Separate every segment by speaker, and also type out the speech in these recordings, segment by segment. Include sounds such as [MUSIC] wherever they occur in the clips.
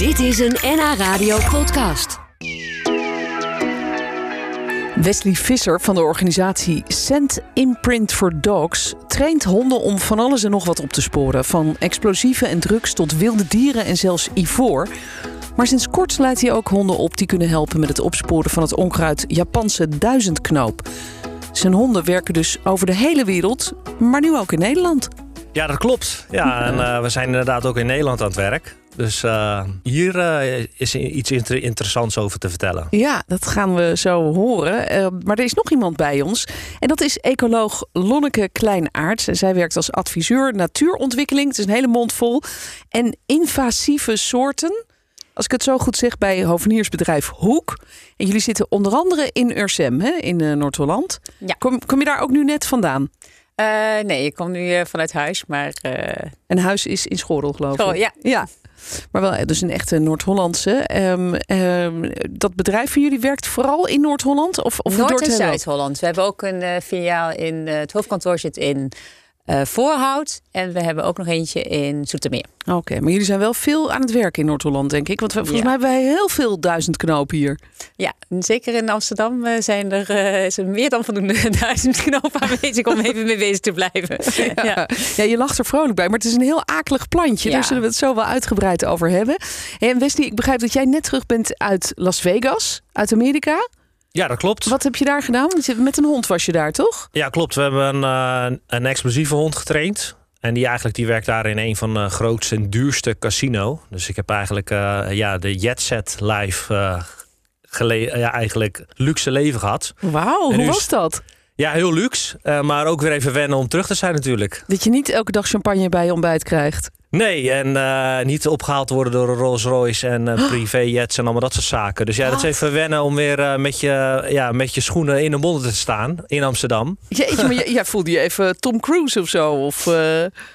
Speaker 1: Dit is een NH Radio podcast.
Speaker 2: Wesley Visser van de organisatie Send Imprint for Dogs traint honden om van alles en nog wat op te sporen. Van explosieven en drugs tot wilde dieren en zelfs ivoor. Maar sinds kort leidt hij ook honden op die kunnen helpen met het opsporen van het onkruid Japanse duizendknoop. Zijn honden werken dus over de hele wereld, maar nu ook in Nederland.
Speaker 3: Ja, dat klopt. Ja, en uh, we zijn inderdaad ook in Nederland aan het werk. Dus uh, hier uh, is iets inter interessants over te vertellen.
Speaker 2: Ja, dat gaan we zo horen. maar er is nog iemand bij ons. En dat is ecoloog Lonneke Kleinaert. Zij werkt als adviseur natuurontwikkeling. Het is een hele mond vol. En invasieve soorten als ik het zo goed zeg, bij hoveniersbedrijf Hoek. En jullie zitten onder andere in Ursem, hè, in uh, Noord-Holland.
Speaker 4: Ja.
Speaker 2: Kom, kom je daar ook nu net vandaan?
Speaker 4: Uh, nee, ik kom nu uh, vanuit huis, maar...
Speaker 2: En huis is in Schorel, geloof ik.
Speaker 4: Oh, ja.
Speaker 2: ja. Maar wel dus een echte Noord-Hollandse. Um, um, dat bedrijf van jullie werkt vooral in Noord-Holland? Of, of
Speaker 4: Noord- en Zuid-Holland. We hebben ook een filiaal in... het hoofdkantoor zit in uh, Voorhout. En we hebben ook nog eentje in Zoetermeer.
Speaker 2: Oké, okay, maar jullie zijn wel veel aan het werken in Noord-Holland, denk ik. Want volgens ja. mij hebben wij heel veel duizend knopen hier.
Speaker 4: Ja, zeker in Amsterdam zijn er, uh, is er meer dan voldoende [LAUGHS] duizend knopen aanwezig om even mee bezig te blijven. [LAUGHS]
Speaker 2: Ja. Ja. ja. je lacht er vrolijk bij, maar het is een heel akelig plantje. Daar zullen we het zo wel uitgebreid over hebben. En Wesley, ik begrijp dat jij net terug bent uit Las Vegas, uit Amerika.
Speaker 3: Ja, dat klopt.
Speaker 2: Wat heb je daar gedaan? Met een hond was je daar, toch?
Speaker 3: Ja, klopt. We hebben een, uh, een explosieve hond getraind. En die, eigenlijk, die werkt daar in een van de grootste en duurste casino. Dus ik heb eigenlijk uh, ja, de Jet Set Live uh, ja, eigenlijk luxe leven gehad.
Speaker 2: Wauw, hoe was dat?
Speaker 3: Ja, heel luxe. Maar ook weer even wennen om terug te zijn natuurlijk.
Speaker 2: Dat je niet elke dag champagne bij je ontbijt krijgt.
Speaker 3: Nee, en uh, niet opgehaald worden door Rolls Royce en uh, privéjets en allemaal dat soort zaken. Dus ja, Wat? dat is even wennen om weer uh, met, je, ja, met je schoenen in de modder te staan in Amsterdam.
Speaker 2: Jeetje, maar jij [LAUGHS] voelde je even Tom Cruise of zo? Of,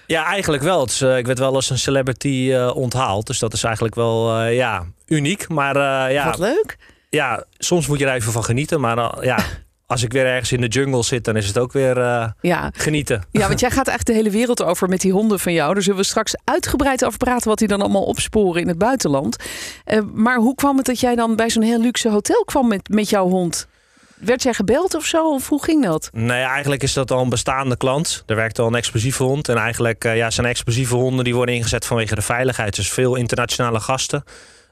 Speaker 3: Ja, eigenlijk wel. Het is, ik werd wel als een celebrity onthaald. Dus dat is eigenlijk wel ja, uniek. Maar, ja,
Speaker 2: Wat leuk.
Speaker 3: Ja, soms moet je er even van genieten. Maar ja, [LAUGHS] als ik weer ergens in de jungle zit, dan is het ook weer uh,
Speaker 2: ja.
Speaker 3: genieten.
Speaker 2: Ja, want jij [LAUGHS] gaat echt de hele wereld over met die honden van jou. Daar zullen we straks uitgebreid over praten wat die dan allemaal opsporen in het buitenland. Uh, maar hoe kwam het dat jij dan bij zo'n heel luxe hotel kwam met, met jouw hond? Werd jij gebeld of zo? Of hoe ging dat?
Speaker 3: Nee, eigenlijk is dat al een bestaande klant. Er werkt al een explosieve hond. En eigenlijk uh, ja, zijn explosieve honden die worden ingezet vanwege de veiligheid. Dus veel internationale gasten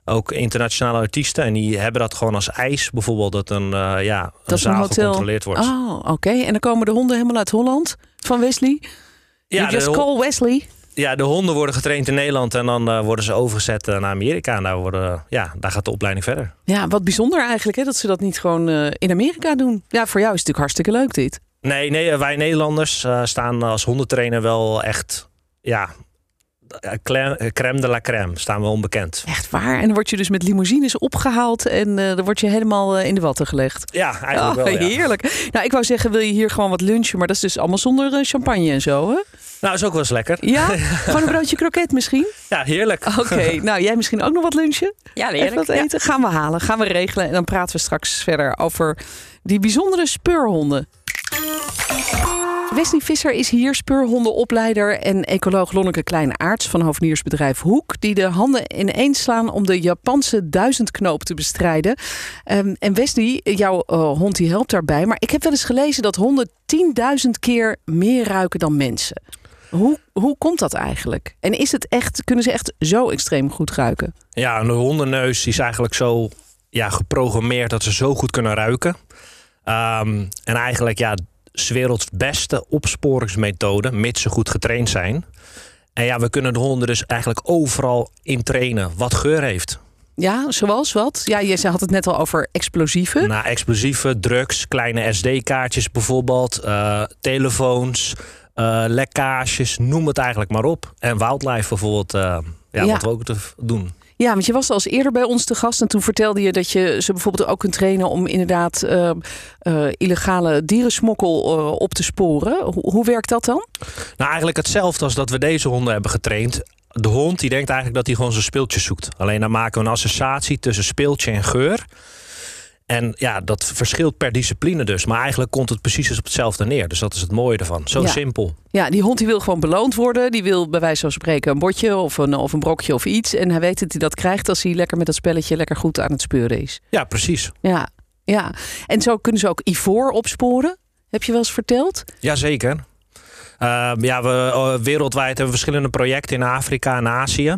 Speaker 3: ook internationale artiesten. En die hebben dat gewoon als eis. Bijvoorbeeld dat een, uh, ja, een
Speaker 2: dat
Speaker 3: zaal
Speaker 2: een hotel...
Speaker 3: gecontroleerd wordt.
Speaker 2: Oh, oké. Okay. En dan komen de honden helemaal uit Holland van Wesley?
Speaker 3: Ja,
Speaker 2: you just call Wesley?
Speaker 3: Ja, de honden worden getraind in Nederland en dan uh, worden ze overgezet naar Amerika. En daar, worden, ja, daar gaat de opleiding verder.
Speaker 2: Ja, wat bijzonder eigenlijk hè, dat ze dat niet gewoon uh, in Amerika doen. Ja, voor jou is het natuurlijk hartstikke leuk dit.
Speaker 3: Nee, nee wij Nederlanders staan als hondentrainer wel echt... Ja, crème de la crème, staan we onbekend.
Speaker 2: Echt waar? En dan word je dus met limousines opgehaald en uh, dan word je helemaal uh, in de watten gelegd.
Speaker 3: Ja, eigenlijk
Speaker 2: oh,
Speaker 3: wel. Ja.
Speaker 2: Heerlijk. Nou, ik wou zeggen, wil je hier gewoon wat lunchen, maar dat is dus allemaal zonder uh, champagne en zo, hè?
Speaker 3: Nou, is ook wel eens lekker.
Speaker 2: Ja? [LAUGHS] gewoon een broodje kroket misschien?
Speaker 3: Ja, heerlijk.
Speaker 2: Oké, okay. [LAUGHS] nou jij misschien ook nog wat lunchen?
Speaker 4: Ja, heerlijk.
Speaker 2: Even wat eten? Ja. Gaan we halen, gaan we regelen en dan praten we straks verder over die bijzondere speurhonden. Wesley Visser is hier, speurhondenopleider en ecoloog Lonneke Kleine-Aarts van hoveniersbedrijf Hoek, die de handen ineens slaan om de Japanse duizendknoop te bestrijden. Um, en Wesley, jouw uh, hond, die helpt daarbij. Maar ik heb wel eens gelezen dat honden 10.000 keer meer ruiken dan mensen. Hoe, hoe komt dat eigenlijk? En is het echt, kunnen ze echt zo extreem goed ruiken?
Speaker 3: Ja, een hondenneus is eigenlijk zo ja, geprogrammeerd dat ze zo goed kunnen ruiken. Um, en eigenlijk, ja, 's werelds beste opsporingsmethode, mits ze goed getraind zijn. En ja, we kunnen de honden dus eigenlijk overal in trainen wat geur heeft.
Speaker 2: Ja, zoals wat? Ja, je had het net al over explosieven.
Speaker 3: Nou, explosieven, drugs, kleine SD-kaartjes bijvoorbeeld, uh, telefoons, uh, lekkages, noem het eigenlijk maar op. En wildlife bijvoorbeeld, uh, ja, ja, wat we ook te doen.
Speaker 2: Ja, want je was al eens eerder bij ons te gast en toen vertelde je dat je ze bijvoorbeeld ook kunt trainen om inderdaad uh, uh, illegale dierensmokkel uh, op te sporen. Hoe, hoe werkt dat dan?
Speaker 3: Nou, eigenlijk hetzelfde als dat we deze honden hebben getraind. De hond die denkt eigenlijk dat hij gewoon zijn speeltje zoekt. Alleen dan maken we een associatie tussen speeltje en geur. En ja, dat verschilt per discipline dus. Maar eigenlijk komt het precies op hetzelfde neer. Dus dat is het mooie ervan. Zo
Speaker 2: Ja.
Speaker 3: simpel.
Speaker 2: Ja, die hond die wil gewoon beloond worden. Die wil bij wijze van spreken een bordje of een, of een brokje of iets. En hij weet dat hij dat krijgt als hij lekker met dat spelletje lekker goed aan het speuren is.
Speaker 3: Ja, precies.
Speaker 2: Ja, ja. En zo kunnen ze ook ivoor opsporen. Heb je wel eens verteld?
Speaker 3: Jazeker. Ehm ja, we, eh, wereldwijd hebben we verschillende projecten in Afrika en Azië.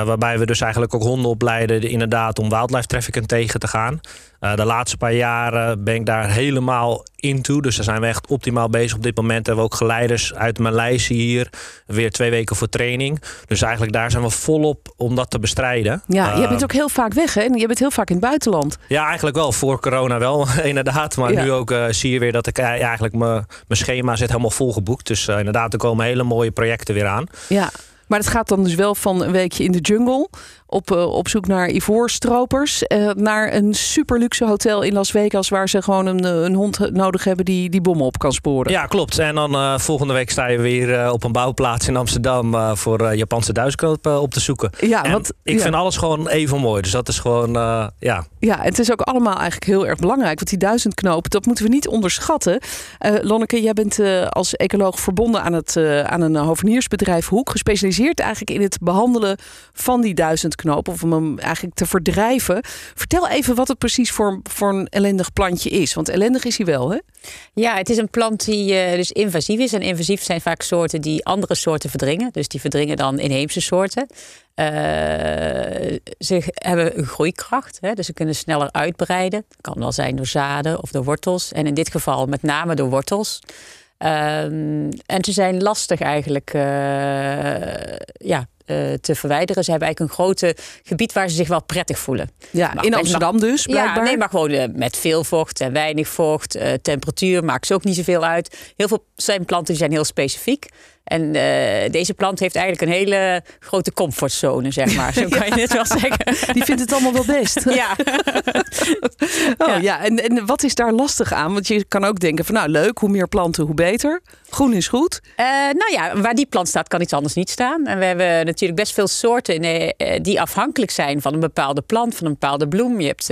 Speaker 3: Eh, waarbij we dus eigenlijk ook honden opleiden inderdaad om wildlife trafficking tegen te gaan. Eh, de laatste paar jaren ben ik daar helemaal into. Dus daar zijn we echt optimaal bezig. Op dit moment hebben we ook geleiders uit Maleisië hier. Weer twee weken voor training. Dus eigenlijk daar zijn we volop om dat te bestrijden.
Speaker 2: Ja, je
Speaker 3: Ehm,
Speaker 2: bent ook heel vaak weg hè? En je bent heel vaak in het buitenland.
Speaker 3: Ja, eigenlijk wel. Voor corona wel, [LAUGHS] inderdaad. Maar
Speaker 2: Ja.
Speaker 3: nu ook eh, zie je weer dat ik eigenlijk mijn schema zit helemaal volgeboekt. Dus inderdaad, er komen hele mooie projecten weer aan.
Speaker 2: Ja. Maar het gaat dan dus wel van een weekje in de jungle. Op, eh, op zoek naar ivoorstropers. eh, naar een super luxe hotel in Las Vegas. Waar ze gewoon een, eh, een hond nodig hebben die, die bommen op kan sporen.
Speaker 3: Ja, klopt. En dan volgende week sta je weer op een bouwplaats in Amsterdam voor Japanse duizendkoop eh, op te zoeken.
Speaker 2: Ja,
Speaker 3: En
Speaker 2: want
Speaker 3: ik
Speaker 2: ja.
Speaker 3: vind alles gewoon even mooi. Dus dat is gewoon, ja.
Speaker 2: Ja, het is ook allemaal eigenlijk heel erg belangrijk. Want die duizend knopen, dat moeten we niet onderschatten. Lonneke, jij bent als ecoloog verbonden aan, het, aan een hoveniersbedrijf Hoek. Gespecialiseerd eigenlijk in het behandelen van die duizend knopen. Of om hem eigenlijk te verdrijven. Vertel even wat het precies voor, voor een ellendig plantje is. Want ellendig is hij wel, hè?
Speaker 4: Ja, het is een plant die eh, dus invasief is. En invasief zijn vaak soorten die andere soorten verdringen. Dus die verdringen dan inheemse soorten. Eh, ze hebben een groeikracht, hè, dus ze kunnen sneller uitbreiden. Het kan wel zijn door zaden of door wortels. En in dit geval met name door wortels. Ehm, en ze zijn lastig eigenlijk eh, ja, eh, te verwijderen. Ze hebben eigenlijk een grote gebied waar ze zich wel prettig voelen.
Speaker 2: Ja,
Speaker 4: Maar-
Speaker 2: in Amsterdam dus, blijkbaar.
Speaker 4: Ja, nee, maar gewoon eh, met veel vocht en weinig vocht. temperatuur maakt ze ook niet zoveel uit. Heel veel zijn planten die zijn heel specifiek. En eh, deze plant heeft eigenlijk een hele grote comfortzone, zeg maar. Zo [LAUGHS] kan je het wel zeggen.
Speaker 2: Die vindt het allemaal wel best. [LAUGHS]
Speaker 4: Ja. [LAUGHS]
Speaker 2: Oh,
Speaker 4: Ja.
Speaker 2: ja. En, en wat is daar lastig aan? Want je kan ook denken van nou leuk, hoe meer planten, hoe beter. Groen is goed.
Speaker 4: Eh, nou ja, waar die plant staat, kan iets anders niet staan. En we hebben natuurlijk best veel soorten eh, die afhankelijk zijn van een bepaalde plant, van een bepaalde bloem. Je hebt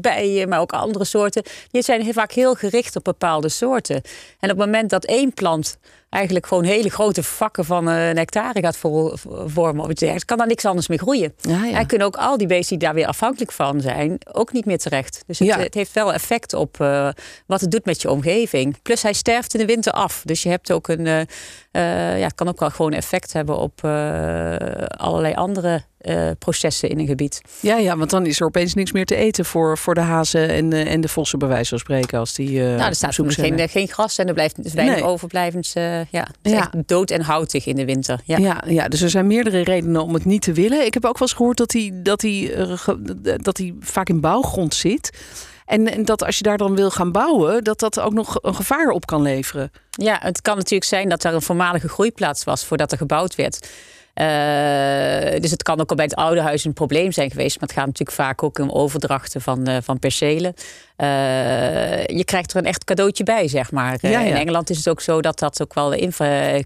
Speaker 4: bijen, maar ook andere soorten. Die zijn heel vaak heel gericht op bepaalde soorten. En op het moment dat één plant eigenlijk gewoon hele grote vakken van eh, nectare gaat vo- vormen of iets dergelijks, kan daar niks anders mee groeien.
Speaker 2: Ja, ja.
Speaker 4: En kunnen ook al die beesten die daar weer afhankelijk van zijn, ook niet meer terecht. Dus het,
Speaker 2: Ja.
Speaker 4: het heeft wel effect op eh, wat het doet met je omgeving. Plus hij sterft in de winter af. Dus je hebt ook een, eh, ja, het kan ook wel gewoon effect hebben op eh, allerlei andere eh, processen in een gebied.
Speaker 2: Ja, ja, want dan is er opeens niks meer te eten voor, voor de hazen en de, en de vossen, bij wijze van spreken. Als die, eh,
Speaker 4: nou, er staat
Speaker 2: zijn.
Speaker 4: geen, eh, geen gras en er blijft weinig
Speaker 2: Nee.
Speaker 4: overblijvend. eh, ja, het is
Speaker 2: Ja.
Speaker 4: echt dood en houtig in de winter. Ja.
Speaker 2: Ja. Ja, dus er zijn meerdere redenen om het niet te willen. Ik heb ook wel eens gehoord dat hij, dat hij, eh, dat hij vaak in bouwgrond zit. En, en dat als je daar dan wil gaan bouwen, dat dat ook nog een gevaar op kan leveren.
Speaker 4: Ja, het kan natuurlijk zijn dat er een voormalige groeiplaats was voordat er gebouwd werd. Eh, dus het kan ook al bij het oude huis een probleem zijn geweest. Maar het gaat natuurlijk vaak ook om overdrachten van, eh, van percelen. Eh, je krijgt er een echt cadeautje bij, zeg maar.
Speaker 2: Ja, ja.
Speaker 4: In Engeland is het ook zo dat dat ook wel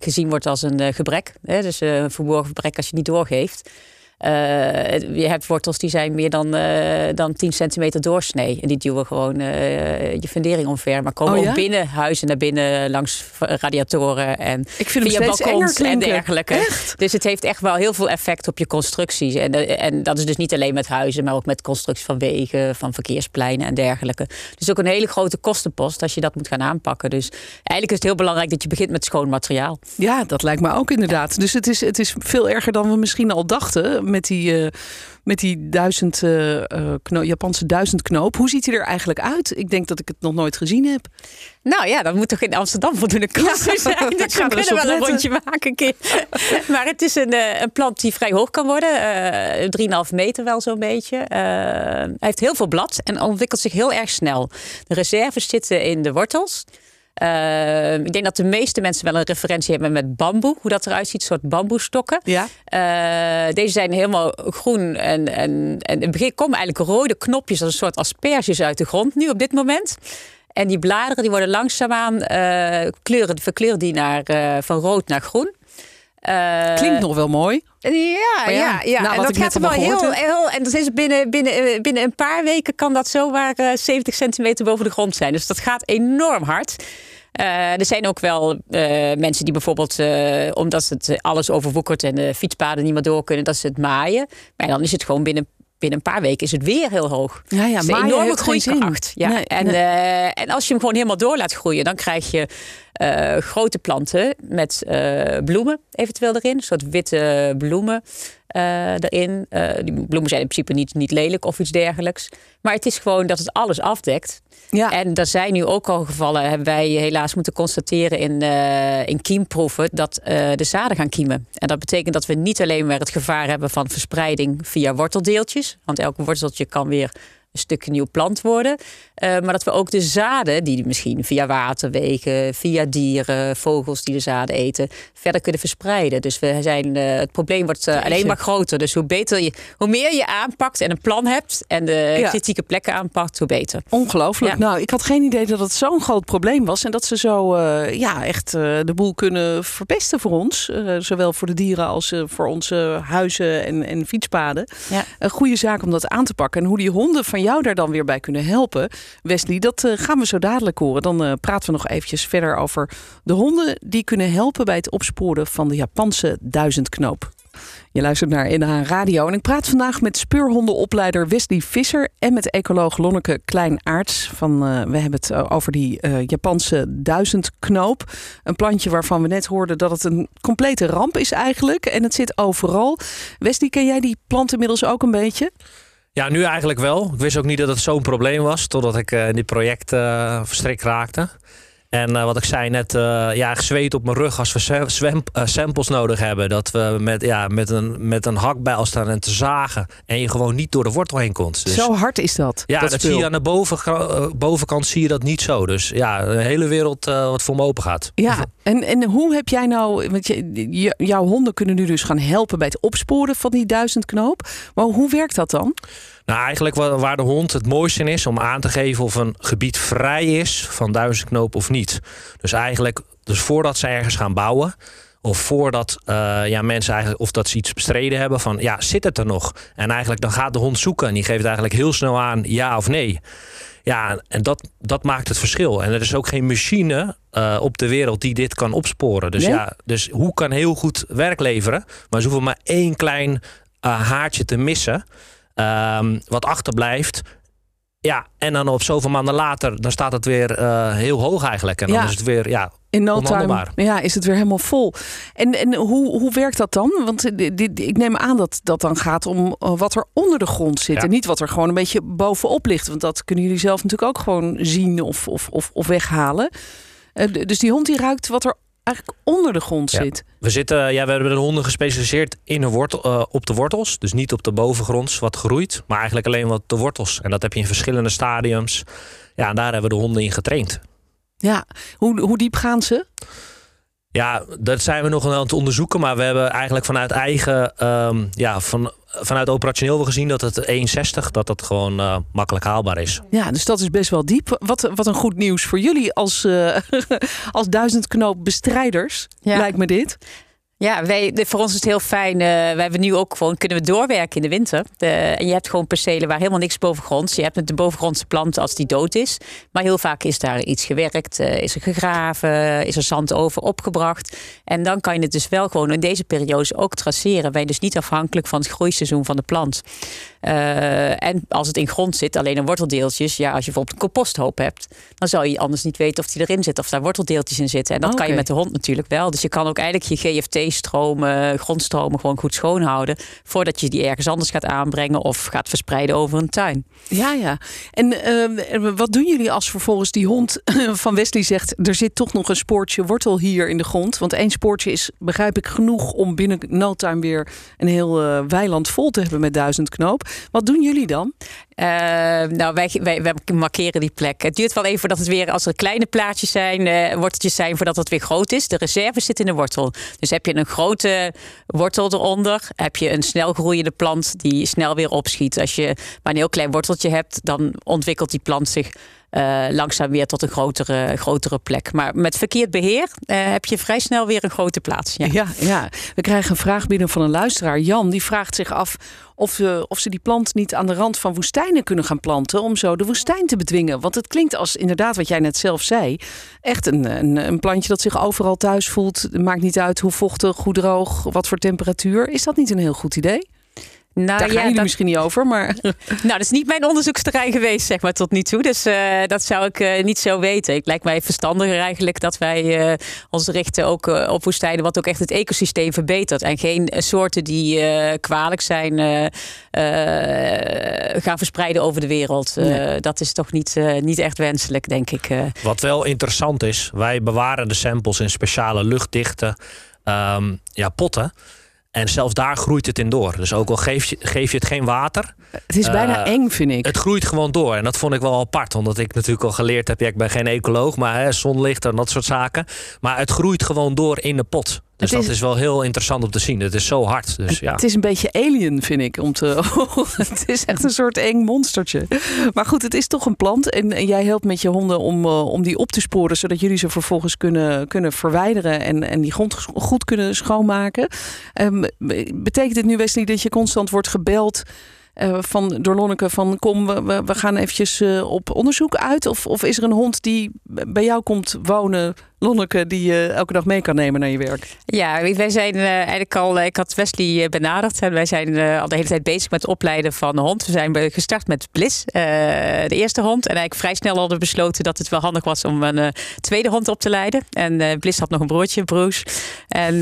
Speaker 4: gezien wordt als een gebrek. Hè? Dus een verborgen gebrek als je niet doorgeeft. Eh, je hebt wortels die zijn meer dan, eh, dan 10 centimeter doorsnee. En die duwen gewoon eh, je fundering omver. Maar komen
Speaker 2: Oh ja?
Speaker 4: ook binnen huizen naar binnen langs radiatoren en
Speaker 2: Ik vind
Speaker 4: via balkons en dergelijke.
Speaker 2: Echt?
Speaker 4: Dus het heeft echt wel heel veel effect op je constructies. En, en dat is dus niet alleen met huizen, maar ook met constructies van wegen, van verkeerspleinen en dergelijke. Dus ook een hele grote kostenpost als je dat moet gaan aanpakken. Dus eigenlijk is het heel belangrijk dat je begint met schoon materiaal.
Speaker 2: Ja, dat lijkt me ook inderdaad. Dus het is, het is veel erger dan we misschien al dachten met die, eh, met die duizend, eh, eh, kno- Japanse duizend knoop. Hoe ziet hij er eigenlijk uit? Ik denk dat ik het nog nooit gezien heb.
Speaker 4: Nou ja, dat moet toch in Amsterdam voldoende kosten zijn.
Speaker 2: ik
Speaker 4: Dus we
Speaker 2: er
Speaker 4: kunnen wel een rondje maken een keer. [LAUGHS] maar het is een, een plant die vrij hoog kan worden. eh 3,5 meter wel zo'n beetje. Hij heeft heel veel blad en ontwikkelt zich heel erg snel. De reserves zitten in de wortels. Eh, ik denk dat de meeste mensen wel een referentie hebben met bamboe. Hoe dat eruit ziet, soort bamboestokken.
Speaker 2: Ja.
Speaker 4: Eh, deze zijn helemaal groen en, en, en in het begin komen eigenlijk rode knopjes als een soort asperges uit de grond nu op dit moment. En die bladeren die worden langzaamaan eh, kleuren, verkleuren die naar, eh, van rood naar groen. Eh,
Speaker 2: Klinkt nog wel mooi.
Speaker 4: Ja,
Speaker 2: Maar ja,
Speaker 4: ja, ja.
Speaker 2: na
Speaker 4: en dat gaat er wel heel,
Speaker 2: heb.
Speaker 4: heel. En dat is binnen, binnen, binnen een paar weken kan dat zomaar eh 70 centimeter boven de grond zijn. Dus dat gaat enorm hard. Eh, er zijn ook wel eh, mensen die bijvoorbeeld, omdat het alles overwoekert en de fietspaden niet meer door kunnen, dat ze het maaien. Maar dan is het gewoon binnen, binnen een paar weken is het weer heel hoog.
Speaker 2: Ja, ja,
Speaker 4: een
Speaker 2: maaien
Speaker 4: enorme groeikracht. Ja.
Speaker 2: Nee,
Speaker 4: en,
Speaker 2: nee.
Speaker 4: en als je hem gewoon helemaal door laat groeien, dan krijg je eh, grote planten met eh, bloemen eventueel erin. Een soort witte bloemen eh, erin. Die bloemen zijn in principe niet, niet lelijk of iets dergelijks. Maar het is gewoon dat het alles afdekt.
Speaker 2: Ja.
Speaker 4: En er zijn nu ook al gevallen, hebben wij helaas moeten constateren in, in kiemproeven, dat de zaden gaan kiemen. En dat betekent dat we niet alleen maar het gevaar hebben van verspreiding via worteldeeltjes. Want elk worteltje kan weer een stukje nieuw plant worden. Eh, maar dat we ook de zaden, die misschien via waterwegen, via dieren, vogels die de zaden eten, verder kunnen verspreiden. Dus we zijn, eh, het probleem wordt eh, alleen maar groter. Dus hoe, beter je, hoe meer je aanpakt en een plan hebt en de
Speaker 2: Ja.
Speaker 4: kritieke plekken aanpakt, hoe beter.
Speaker 2: Ongelooflijk.
Speaker 4: Ja.
Speaker 2: Nou, ik had geen idee dat het zo'n groot probleem was. En dat ze zo ja, echt de boel kunnen verpesten voor ons. Zowel voor de dieren als voor onze huizen en, en fietspaden.
Speaker 4: Ja.
Speaker 2: Een goede zaak om dat aan te pakken. En hoe die honden van jou daar dan weer bij kunnen helpen, Wesley, dat eh, gaan we zo dadelijk horen. Dan eh, praten we nog eventjes verder over de honden die kunnen helpen bij het opsporen van de Japanse duizendknoop. Je luistert naar NH Radio en ik praat vandaag met speurhondenopleider Wesley Visser en met ecoloog Lonneke Klein-Aarts. Van, eh, we hebben het over die Japanse duizendknoop. Een plantje waarvan we net hoorden dat het een complete ramp is eigenlijk. En het zit overal. Wesley, ken jij die plant inmiddels ook een beetje?
Speaker 3: Ja, nu eigenlijk wel. Ik wist ook niet dat het zo'n probleem was, totdat ik eh, in dit project eh verstrikt raakte. En eh, wat ik zei net, eh, ja, zweet op mijn rug als we zwem- eh, samples nodig hebben. Dat we met, ja, met, een, met een hakbijl staan en te zagen. En je gewoon niet door de wortel heen komt. Dus,
Speaker 2: Zo hard is dat.
Speaker 3: ja, dat,
Speaker 2: dat
Speaker 3: zie je aan de boven, bovenkant zie je dat niet zo. Dus ja, de hele wereld eh, wat voor me open gaat.
Speaker 2: Ja, en, en hoe heb jij nou, want je, je- jouw honden kunnen nu dus gaan helpen bij het opsporen van die duizendknoop. Maar hoe werkt dat dan?
Speaker 3: Nou, eigenlijk wa- waar de hond het mooiste in is om aan te geven of een gebied vrij is van duizendknoop of niet. Dus eigenlijk, dus voordat ze ergens gaan bouwen. Of voordat eh, ja, mensen eigenlijk, of dat ze iets bestreden hebben van ja, zit het er nog? En eigenlijk dan gaat de hond zoeken en die geeft eigenlijk heel snel aan ja of nee. Ja, en dat, dat maakt het verschil. En er is ook geen machine eh, op de wereld die dit kan opsporen. Dus
Speaker 2: Nee?
Speaker 3: ja, dus hoe kan heel goed werk leveren? Maar ze hoeven maar één klein eh, haartje te missen. Ehm, wat achterblijft. Ja, en dan op zoveel maanden later, dan staat het weer eh, heel hoog eigenlijk. En dan
Speaker 2: Ja.
Speaker 3: is het weer, ja,
Speaker 2: In no time ja, is het weer helemaal vol. En, en hoe, hoe werkt dat dan? Want eh, dit, dit- ik neem aan dat dat dan gaat om eh, wat er onder de grond zit.
Speaker 3: Ja.
Speaker 2: En niet wat er gewoon een beetje bovenop ligt. Want dat kunnen jullie zelf natuurlijk ook gewoon zien of, of, of, of weghalen. Dus die hond die ruikt wat er eigenlijk onder de grond
Speaker 3: Ja.
Speaker 2: zit.
Speaker 3: We, zitten, ja, we hebben de honden gespecialiseerd in de wortel, eh, op de wortels. Dus niet op de bovengronds wat groeit, maar eigenlijk alleen wat de wortels. En dat heb je in verschillende stadiums. Ja, en daar hebben we de honden in getraind.
Speaker 2: Ja, hoe, hoe diep gaan ze?
Speaker 3: Ja, dat zijn we nog aan het onderzoeken. Maar we hebben eigenlijk vanuit eigen, ehm, ja, van, vanuit operationeel wel gezien dat het 1,60, dat dat gewoon eh, makkelijk haalbaar is.
Speaker 2: Ja, dus dat is best wel diep. Wat, wat een goed nieuws voor jullie als, eh [LAUGHS] als duizendknoop bestrijders,
Speaker 4: Ja.
Speaker 2: lijkt me dit.
Speaker 4: Ja, wij, voor ons is het heel fijn. eh, wij hebben nu ook gewoon kunnen we doorwerken in de winter. En je hebt gewoon percelen waar helemaal niks bovengronds. Je hebt de bovengrondse plant als die dood is. Maar heel vaak is daar iets gewerkt, eh, is er gegraven, is er zand over opgebracht. En dan kan je het dus wel gewoon in deze periodes ook traceren. Ben je dus niet afhankelijk van het groeiseizoen van de plant. Eh, en als het in grond zit, alleen in worteldeeltjes. Ja, als je bijvoorbeeld een composthoop hebt, dan zou je anders niet weten of die erin zit of daar worteldeeltjes in zitten. En dat kan je met de hond natuurlijk wel. Dus je kan ook eigenlijk je GFT-stromen, grondstromen gewoon goed schoonhouden. Voordat je die ergens anders gaat aanbrengen of gaat verspreiden over een tuin.
Speaker 2: Ja, ja. En eh, wat doen jullie als vervolgens die hond [CLEARS THROAT] van Wesley zegt... er zit toch nog een spoortje wortel hier in de grond? Want één spoortje is, begrijp ik, genoeg om binnen no time weer... een heel eh, weiland vol te hebben met duizend knoop. Wat doen jullie dan?
Speaker 4: Eh, nou, wij, wij, wij markeren die plek. Het duurt wel even voordat het weer, als er kleine plaatjes zijn, eh, worteltjes zijn, voordat het weer groot is. De reserve zit in de wortel. Dus heb je een grote wortel eronder, heb je een snel groeiende plant die snel weer opschiet. Als je maar een heel klein worteltje hebt, dan ontwikkelt die plant zich langzaam weer tot een grotere, grotere plek. Maar met verkeerd beheer eh, heb je vrij snel weer een grote plaats. Ja.
Speaker 2: Ja, ja, we krijgen een vraag binnen van een luisteraar. Jan, die vraagt zich af of, ze of ze die plant niet aan de rand van woestijnen kunnen gaan planten. om zo de woestijn te bedwingen. Want het klinkt als inderdaad wat jij net zelf zei. Echt een, een, een plantje dat zich overal thuis voelt. Maakt niet uit hoe vochtig, hoe droog, wat voor temperatuur. Is dat niet een heel goed idee?
Speaker 4: Nou,
Speaker 2: Daar gaan
Speaker 4: ja,
Speaker 2: jullie
Speaker 4: dat-
Speaker 2: misschien niet over, maar [LAUGHS]
Speaker 4: Nou, dat is niet mijn onderzoeksterrein geweest, zeg maar, tot nu toe. Dus eh, dat zou ik eh, niet zo weten. Het lijkt mij verstandiger eigenlijk dat wij eh, ons richten ook op woestijnen... wat ook echt het ecosysteem verbetert. En geen soorten die eh, kwalijk zijn eh, eh, gaan verspreiden over de wereld. Eh,
Speaker 2: Nee.
Speaker 4: Dat is toch niet, eh, niet echt wenselijk, denk ik. eh.
Speaker 3: Wat wel interessant is, wij bewaren de samples in speciale luchtdichte ehm, ja, potten. En zelfs daar groeit het in door. Dus ook al geef je, geef je het geen water,
Speaker 2: het is bijna
Speaker 3: Eh,
Speaker 2: eng, vind ik.
Speaker 3: het groeit gewoon door. En dat vond ik wel apart. Omdat ik natuurlijk al geleerd heb, ja, ik ben geen ecoloog, maar hè, zonlicht en dat soort zaken. Maar het groeit gewoon door in de pot. Dus
Speaker 2: is-
Speaker 3: dat is wel heel interessant om te zien. Het is zo hard. Dus ja.
Speaker 2: Het is een beetje alien, vind ik. Om te... [LAUGHS] het is echt een soort eng monstertje. Maar goed, het is toch een plant. En, en jij helpt met je honden om, eh, om die op te sporen. Zodat jullie ze vervolgens kunnen, kunnen verwijderen. En, en die grond goed kunnen schoonmaken. Ehm, betekent dit nu, Wesley, dat je constant wordt gebeld... eh, van, door Lonneke van kom, we, we, we gaan eventjes eh, op onderzoek uit? Of, of is er een hond die bij jou komt wonen, Lonneke, die je elke dag mee kan nemen naar je werk?
Speaker 4: Ja, wij zijn eh, eigenlijk al. Ik had Wesley eh, benaderd en wij zijn eh, al de hele tijd bezig met het opleiden van hond. We zijn gestart met Bliss, eh, de eerste hond. En eigenlijk vrij snel hadden we besloten dat het wel handig was om een eh, tweede hond op te leiden. En eh, Bliss had nog een broertje, Bruce. En eh,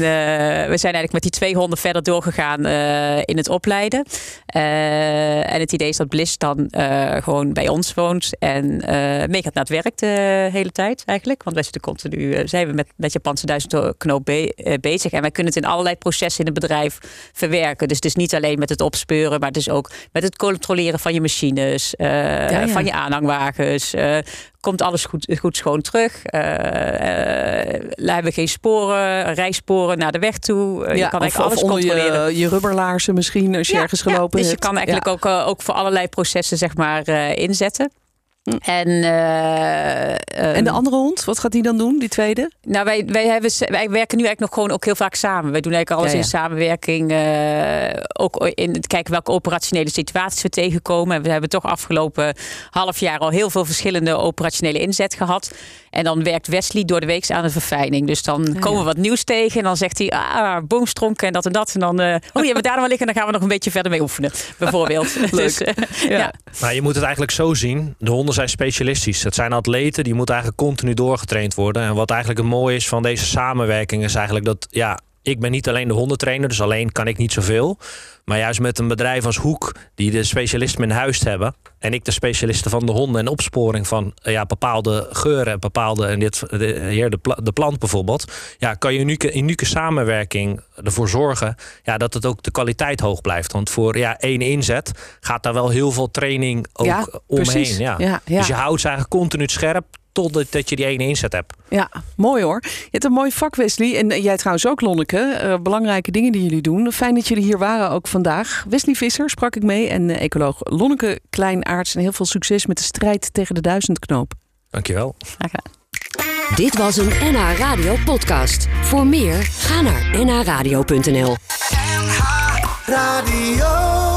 Speaker 4: we zijn eigenlijk met die twee honden verder doorgegaan eh, in het opleiden. Eh, en het idee is dat Bliss dan eh, gewoon bij ons woont en eh mee gaat naar het werk de hele tijd eigenlijk. Want wij zitten continu, eh, zijn we met, met Japanse duizendknoop be- eh, bezig. En wij kunnen het in allerlei processen in het bedrijf verwerken. Dus het is niet alleen met het opspeuren, maar het is ook met het controleren van je machines, eh,
Speaker 2: ja.
Speaker 4: van je aanhangwagens. komt alles goed, goed schoon terug? Eh, hebben we geen sporen, rijsporen naar de weg toe? Eh, je kan
Speaker 2: of,
Speaker 4: eigenlijk alles
Speaker 2: of
Speaker 4: controleren.
Speaker 2: je, je rubberlaarzen misschien als je ergens gelopen
Speaker 4: dus je
Speaker 2: hebt.
Speaker 4: kan eigenlijk
Speaker 2: Ja.
Speaker 4: ook, ook voor allerlei processen zeg maar, inzetten. En, eh,
Speaker 2: En de
Speaker 4: ehm,
Speaker 2: andere hond, wat gaat die dan doen, die tweede?
Speaker 4: nou, wij, wij, hebben, wij werken nu eigenlijk nog gewoon ook heel vaak samen. Wij doen eigenlijk alles
Speaker 2: Ja, ja.
Speaker 4: in samenwerking. eh, ook in het kijken welke operationele situaties we tegenkomen. En We hebben toch afgelopen half jaar al heel veel verschillende operationele inzet gehad. En dan werkt Wesley door de week aan de verfijning. Dus dan
Speaker 2: ja.
Speaker 4: komen we wat nieuws tegen. En dan zegt hij, ah, boomstronken en dat en dat. En dan, eh, oh, die hebben we daar nog wel liggen. En dan gaan we nog een beetje verder mee oefenen, [LAUGHS] bijvoorbeeld. [LAUGHS] Dus, ja.
Speaker 3: Nou, je moet het eigenlijk zo zien. De honden zijn specialistisch. Het zijn atleten, die moeten eigenlijk continu doorgetraind worden. En wat eigenlijk het mooie is van deze samenwerking is eigenlijk dat... ja, ik ben niet alleen de hondentrainer, dus alleen kan ik niet zoveel. Maar juist met een bedrijf als Hoek, die de specialisten in huis hebben... en ik de specialisten van de honden en opsporing van eh, ja, bepaalde geuren... bepaalde, en dit, de, hier de, de plant bijvoorbeeld... ja, kan je unieke, unieke samenwerking ervoor zorgen... Ja, dat het ook de kwaliteit hoog blijft. Want voor ja, één inzet gaat daar wel heel veel training ook
Speaker 2: Ja,
Speaker 3: omheen. Ja.
Speaker 2: Ja, ja.
Speaker 3: Dus je houdt ze eigenlijk continu scherp... totdat dat je die ene inzet hebt.
Speaker 2: Ja, mooi hoor. Je hebt een mooi vak, Wesley. En jij trouwens ook, Lonneke. Eh, belangrijke dingen die jullie doen. Fijn dat jullie hier waren ook vandaag. Wesley Visser sprak ik mee en eh, ecoloog Lonneke Kleinaarts. En heel veel succes met de strijd tegen de duizendknoop.
Speaker 3: Dankjewel.
Speaker 4: Graag gedaan.
Speaker 1: Dit was een NH Radio podcast. Voor meer, ga naar nhradio.nl.
Speaker 5: Radio.